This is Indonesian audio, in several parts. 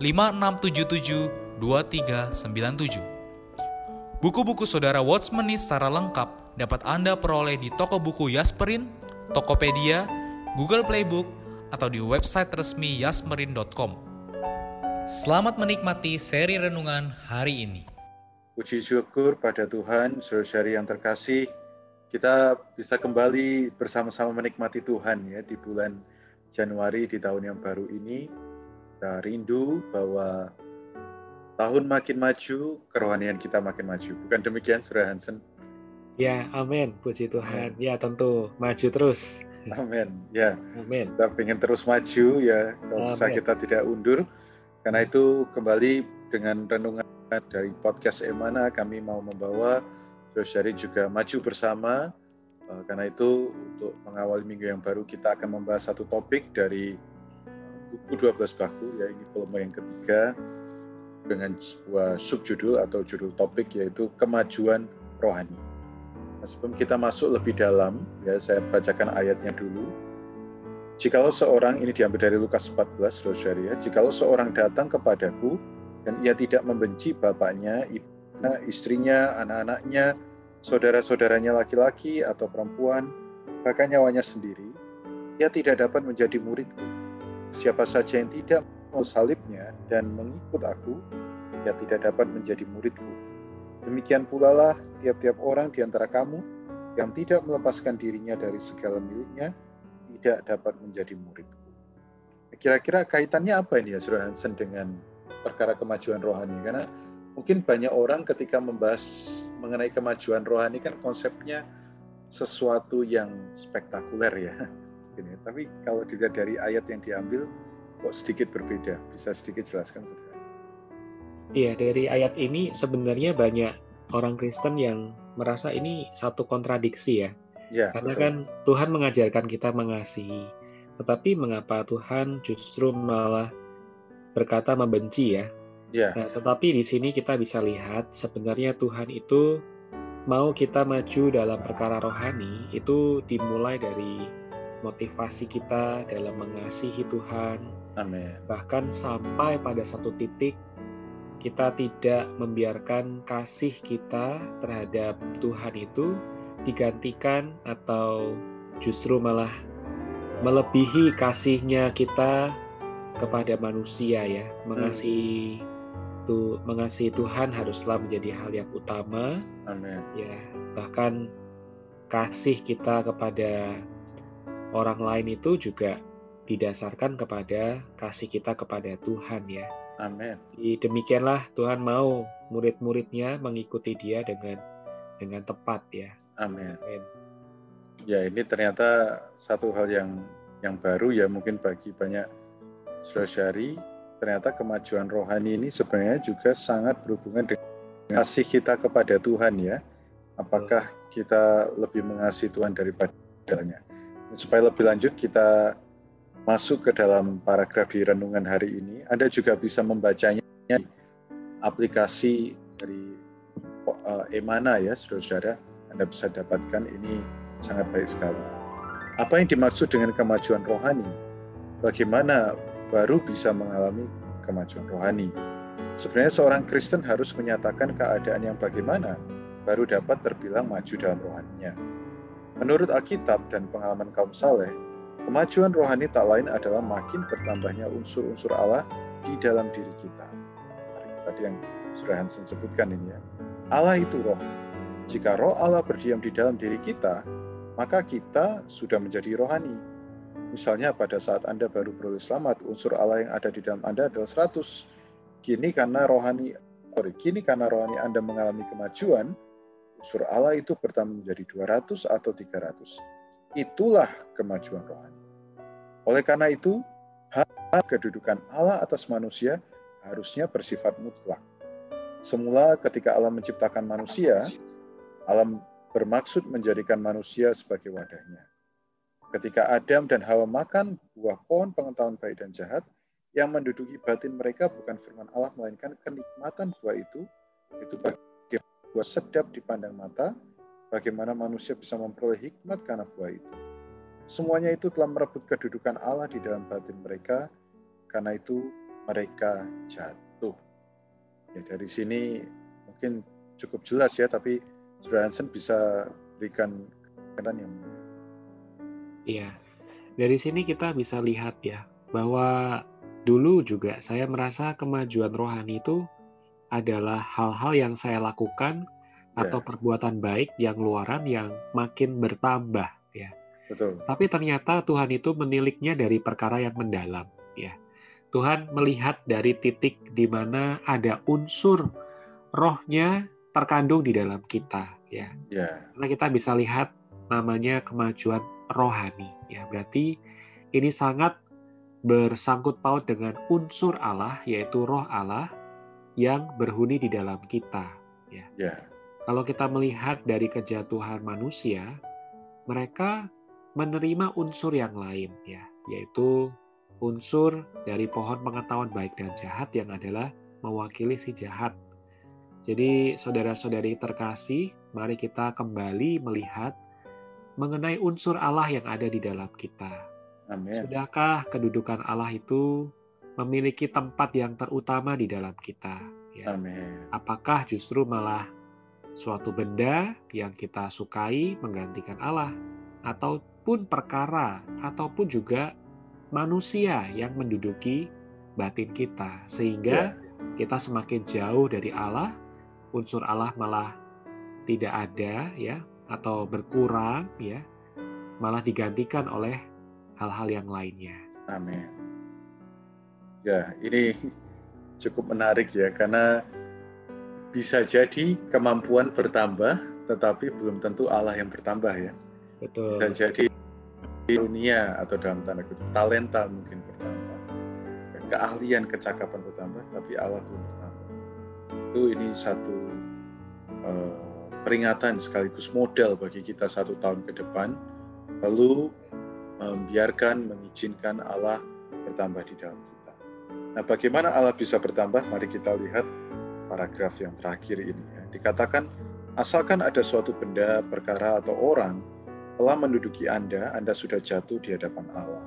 5677 2397. Buku-buku saudara Watchmeni secara lengkap dapat Anda peroleh di toko buku Yasmerin, Tokopedia, Google Playbook, atau di website resmi yasmerin.com. Selamat menikmati seri renungan hari ini. Puji syukur pada Tuhan, saudara yang terkasih, kita bisa kembali bersama-sama menikmati Tuhan ya di bulan Januari di tahun yang baru ini. Kita rindu bahwa tahun makin maju, kerohanian kita makin maju. Bukan demikian, Surya Hansen? Ya, amin. Puji Tuhan. Ya, tentu. Maju terus. Amin. Ya. Amin. Kita ingin terus maju ya. Kalau bisa kita tidak undur. Karena itu kembali dengan renungan dari podcast Emana kami mau membawa Saudari juga maju bersama. Eh, karena itu untuk mengawali minggu yang baru kita akan membahas satu topik dari buku 12 baku ya ini volume yang ketiga dengan sebuah subjudul atau judul topik yaitu kemajuan rohani. Nah, sebelum kita masuk lebih dalam, ya saya bacakan ayatnya dulu. Jikalau seorang, ini diambil dari Lukas 14, saudara ya, jikalau seorang datang kepadaku dan ia tidak membenci bapaknya, ibunya, istrinya, anak-anaknya, saudara-saudaranya laki-laki atau perempuan, bahkan nyawanya sendiri, ia tidak dapat menjadi muridku. Siapa saja yang tidak mau salibnya dan mengikut aku, ia tidak dapat menjadi muridku. Demikian pula lah tiap-tiap orang di antara kamu yang tidak melepaskan dirinya dari segala miliknya, tidak dapat menjadi muridku. Kira-kira kaitannya apa ini ya Surah Hansen dengan perkara kemajuan rohani? Karena mungkin banyak orang ketika membahas mengenai kemajuan rohani kan konsepnya sesuatu yang spektakuler ya. Tapi kalau dilihat dari ayat yang diambil, kok sedikit berbeda. Bisa sedikit jelaskan, saudara? Iya, dari ayat ini sebenarnya banyak orang Kristen yang merasa ini satu kontradiksi ya. Ya, Karena betul. kan Tuhan mengajarkan kita mengasihi, tetapi mengapa Tuhan justru malah berkata membenci ya? Ya. Nah, tetapi di sini kita bisa lihat sebenarnya Tuhan itu mau kita maju dalam perkara rohani itu dimulai dari motivasi kita dalam mengasihi Tuhan. Amin. Bahkan sampai pada satu titik kita tidak membiarkan kasih kita terhadap Tuhan itu digantikan atau justru malah melebihi kasihnya kita kepada manusia ya. Mengasihi tu, mengasihi Tuhan haruslah menjadi hal yang utama. Amin. Ya, bahkan kasih kita kepada orang lain itu juga didasarkan kepada kasih kita kepada Tuhan ya. Amin. Demikianlah Tuhan mau murid-muridnya mengikuti Dia dengan dengan tepat ya. Amin. Amin. Ya ini ternyata satu hal yang yang baru ya mungkin bagi banyak saudari ternyata kemajuan rohani ini sebenarnya juga sangat berhubungan dengan kasih kita kepada Tuhan ya. Apakah kita lebih mengasihi Tuhan daripada Supaya lebih lanjut kita masuk ke dalam paragraf di renungan hari ini, Anda juga bisa membacanya aplikasi dari uh, Emana ya, saudara-saudara. Anda bisa dapatkan ini sangat baik sekali. Apa yang dimaksud dengan kemajuan rohani? Bagaimana baru bisa mengalami kemajuan rohani? Sebenarnya seorang Kristen harus menyatakan keadaan yang bagaimana baru dapat terbilang maju dalam rohaninya. Menurut Alkitab dan pengalaman kaum saleh, kemajuan rohani tak lain adalah makin bertambahnya unsur-unsur Allah di dalam diri kita. tadi yang sudah Hansen sebutkan ini ya. Allah itu roh. Jika roh Allah berdiam di dalam diri kita, maka kita sudah menjadi rohani. Misalnya pada saat Anda baru beroleh selamat, unsur Allah yang ada di dalam Anda adalah 100. Kini karena rohani, sorry, kini karena rohani Anda mengalami kemajuan, unsur Allah itu bertambah menjadi 200 atau 300. Itulah kemajuan rohani. Oleh karena itu, hak kedudukan Allah atas manusia harusnya bersifat mutlak. Semula ketika Allah menciptakan manusia, Allah bermaksud menjadikan manusia sebagai wadahnya. Ketika Adam dan Hawa makan buah pohon pengetahuan baik dan jahat, yang menduduki batin mereka bukan firman Allah, melainkan kenikmatan buah itu, itu bagi buah sedap dipandang mata, bagaimana manusia bisa memperoleh hikmat karena buah itu. Semuanya itu telah merebut kedudukan Allah di dalam batin mereka, karena itu mereka jatuh. Ya, dari sini mungkin cukup jelas ya, tapi Saudara Hansen bisa berikan kaitan yang Iya, dari sini kita bisa lihat ya bahwa dulu juga saya merasa kemajuan rohani itu adalah hal-hal yang saya lakukan atau ya. perbuatan baik yang luaran yang makin bertambah ya. Betul. Tapi ternyata Tuhan itu meniliknya dari perkara yang mendalam ya. Tuhan melihat dari titik di mana ada unsur rohnya terkandung di dalam kita ya. Ya. Karena kita bisa lihat namanya kemajuan rohani ya berarti ini sangat bersangkut paut dengan unsur Allah yaitu roh Allah yang berhuni di dalam kita ya. Yeah. Kalau kita melihat dari kejatuhan manusia mereka menerima unsur yang lain ya yaitu unsur dari pohon pengetahuan baik dan jahat yang adalah mewakili si jahat. Jadi saudara-saudari terkasih, mari kita kembali melihat mengenai unsur Allah yang ada di dalam kita. Amin. Sudahkah kedudukan Allah itu memiliki tempat yang terutama di dalam kita? Ya. Amin. Apakah justru malah suatu benda yang kita sukai menggantikan Allah, ataupun perkara, ataupun juga manusia yang menduduki batin kita, sehingga ya. kita semakin jauh dari Allah, unsur Allah malah tidak ada, ya, atau berkurang ya malah digantikan oleh hal-hal yang lainnya. Amin. Ya, ini cukup menarik ya karena bisa jadi kemampuan bertambah tetapi belum tentu Allah yang bertambah ya. Betul. Bisa jadi dunia atau dalam tanda kutip talenta mungkin bertambah. Keahlian, kecakapan bertambah tapi Allah belum bertambah. Itu ini satu uh, peringatan sekaligus model bagi kita satu tahun ke depan, lalu membiarkan, mengizinkan Allah bertambah di dalam kita. Nah, bagaimana Allah bisa bertambah? Mari kita lihat paragraf yang terakhir ini. Ya. Dikatakan, asalkan ada suatu benda, perkara, atau orang telah menduduki Anda, Anda sudah jatuh di hadapan Allah.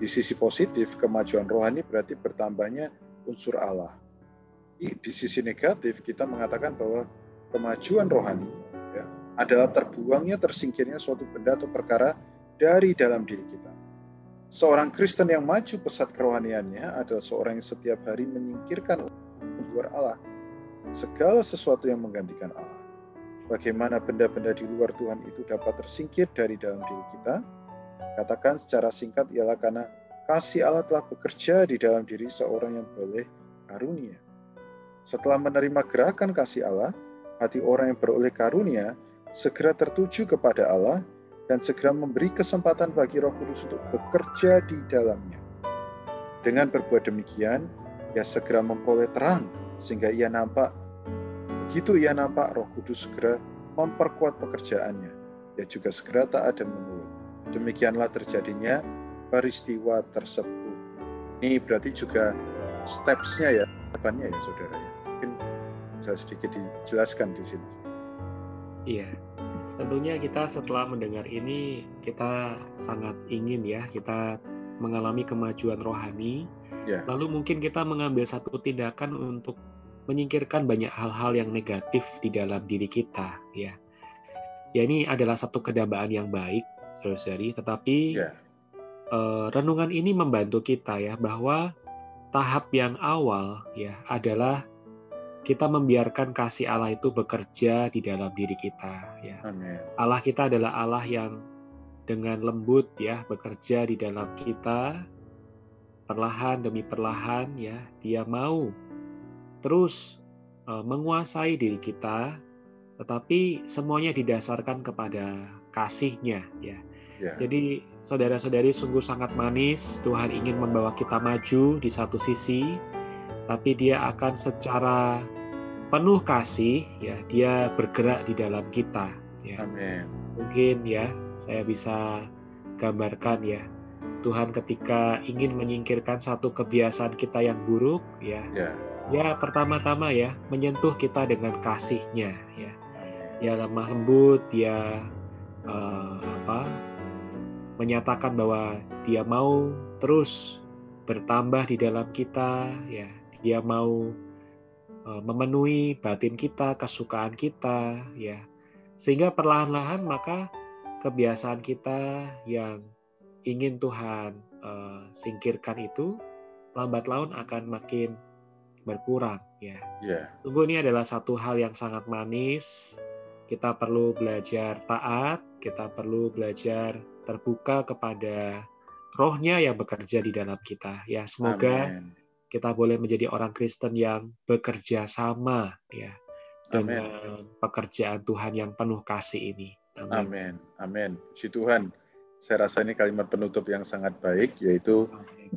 Di sisi positif, kemajuan rohani berarti bertambahnya unsur Allah. Di sisi negatif, kita mengatakan bahwa kemajuan rohani ya, adalah terbuangnya tersingkirnya suatu benda atau perkara dari dalam diri kita. Seorang Kristen yang maju pesat kerohaniannya adalah seorang yang setiap hari menyingkirkan luar Allah segala sesuatu yang menggantikan Allah. Bagaimana benda-benda di luar Tuhan itu dapat tersingkir dari dalam diri kita? Katakan secara singkat ialah karena kasih Allah telah bekerja di dalam diri seorang yang boleh karunia. Setelah menerima gerakan kasih Allah, hati orang yang beroleh karunia segera tertuju kepada Allah dan segera memberi kesempatan bagi Roh Kudus untuk bekerja di dalamnya. Dengan berbuat demikian, ia segera memperoleh terang sehingga ia nampak begitu ia nampak Roh Kudus segera memperkuat pekerjaannya. Ia juga segera taat dan menurut. Demikianlah terjadinya peristiwa tersebut. Ini berarti juga steps-nya ya, depannya ya saudara ya bisa sedikit dijelaskan di sini. Iya, tentunya kita setelah mendengar ini kita sangat ingin ya kita mengalami kemajuan rohani. Ya. Lalu mungkin kita mengambil satu tindakan untuk menyingkirkan banyak hal-hal yang negatif di dalam diri kita ya. Ya ini adalah satu kedambaan yang baik, saudari. Tetapi ya. uh, renungan ini membantu kita ya bahwa tahap yang awal ya adalah kita membiarkan kasih Allah itu bekerja di dalam diri kita ya. Allah kita adalah Allah yang dengan lembut ya bekerja di dalam kita perlahan demi perlahan ya dia mau terus uh, menguasai diri kita tetapi semuanya didasarkan kepada kasihnya ya. Yeah. Jadi saudara-saudari sungguh sangat manis Tuhan ingin membawa kita maju di satu sisi tapi dia akan secara penuh kasih ya dia bergerak di dalam kita ya. Amin. Mungkin ya saya bisa gambarkan ya Tuhan ketika ingin menyingkirkan satu kebiasaan kita yang buruk ya. Ya, ya pertama-tama ya menyentuh kita dengan kasihnya ya. Ya lemah lembut dia uh, apa menyatakan bahwa dia mau terus bertambah di dalam kita ya dia mau uh, memenuhi batin kita, kesukaan kita, ya. Sehingga perlahan-lahan maka kebiasaan kita yang ingin Tuhan uh, singkirkan itu lambat laun akan makin berkurang, ya. Yeah. Tunggu ini adalah satu hal yang sangat manis. Kita perlu belajar taat, kita perlu belajar terbuka kepada rohnya yang bekerja di dalam kita. Ya, semoga Amen kita boleh menjadi orang Kristen yang bekerja sama ya dengan Amen. pekerjaan Tuhan yang penuh kasih ini. Amin. Amin. Puji Tuhan. Saya rasa ini kalimat penutup yang sangat baik, yaitu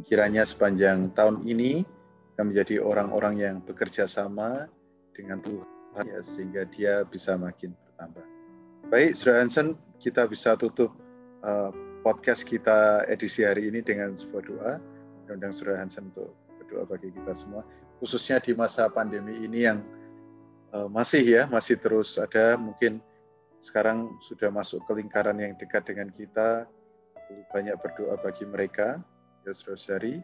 kiranya sepanjang tahun ini kita menjadi orang-orang yang bekerja sama dengan Tuhan, ya, sehingga dia bisa makin bertambah. Baik, Saudara Hansen, kita bisa tutup uh, podcast kita edisi hari ini dengan sebuah doa. Undang Saudara Hansen untuk berdoa bagi kita semua, khususnya di masa pandemi ini yang uh, masih ya, masih terus ada mungkin sekarang sudah masuk ke lingkaran yang dekat dengan kita, banyak berdoa bagi mereka, ya saudari,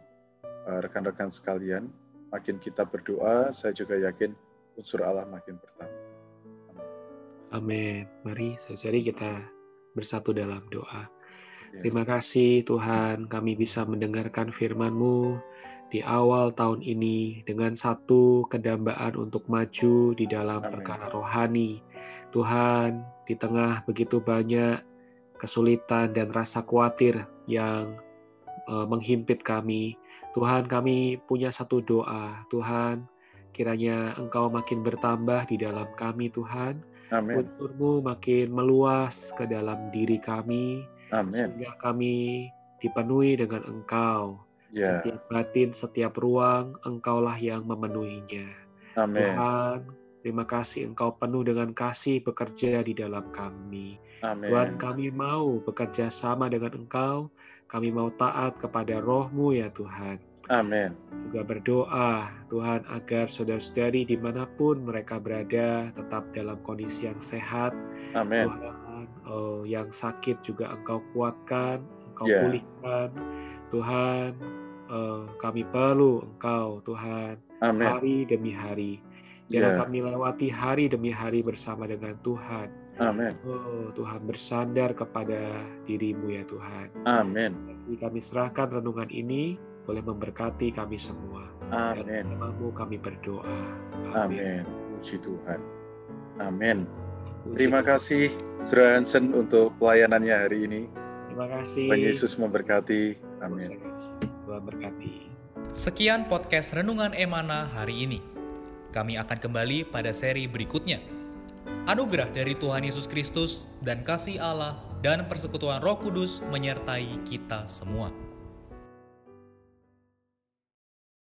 uh, rekan-rekan sekalian, makin kita berdoa, saya juga yakin unsur Allah makin bertambah. Amin. Mari saudari kita bersatu dalam doa. Ya. Terima kasih Tuhan kami bisa mendengarkan firman-Mu di awal tahun ini dengan satu kedambaan untuk maju di dalam Amin. perkara rohani. Tuhan, di tengah begitu banyak kesulitan dan rasa khawatir yang uh, menghimpit kami, Tuhan kami punya satu doa. Tuhan, kiranya Engkau makin bertambah di dalam kami Tuhan. Amin. Makin meluas ke dalam diri kami. Amin. Sehingga kami dipenuhi dengan Engkau Yeah. Setiap batin, setiap ruang, Engkaulah yang memenuhinya. Amin. Tuhan, terima kasih Engkau penuh dengan kasih bekerja di dalam kami. Amin. Tuhan, kami mau bekerja sama dengan Engkau. Kami mau taat kepada rohmu ya Tuhan. Amin. Juga berdoa Tuhan agar saudara-saudari di mana pun mereka berada tetap dalam kondisi yang sehat. Amin. Tuhan, oh, yang sakit juga Engkau kuatkan, Engkau yeah. pulihkan. Tuhan, uh, kami perlu Engkau, Tuhan, Amen. hari demi hari. Jangan yeah. kami lewati hari demi hari bersama dengan Tuhan. Amin. Oh, Tuhan bersandar kepada dirimu ya Tuhan. Amin. Kami serahkan renungan ini boleh memberkati kami semua. Amin. Dan kami berdoa. Amin. Puji Tuhan. Amin. Terima kasih Sra Hansen untuk pelayanannya hari ini. Terima kasih. Tuhan Yesus memberkati. Amin. Tuhan berkati. Sekian podcast Renungan Emana hari ini. Kami akan kembali pada seri berikutnya. Anugerah dari Tuhan Yesus Kristus dan kasih Allah dan persekutuan Roh Kudus menyertai kita semua.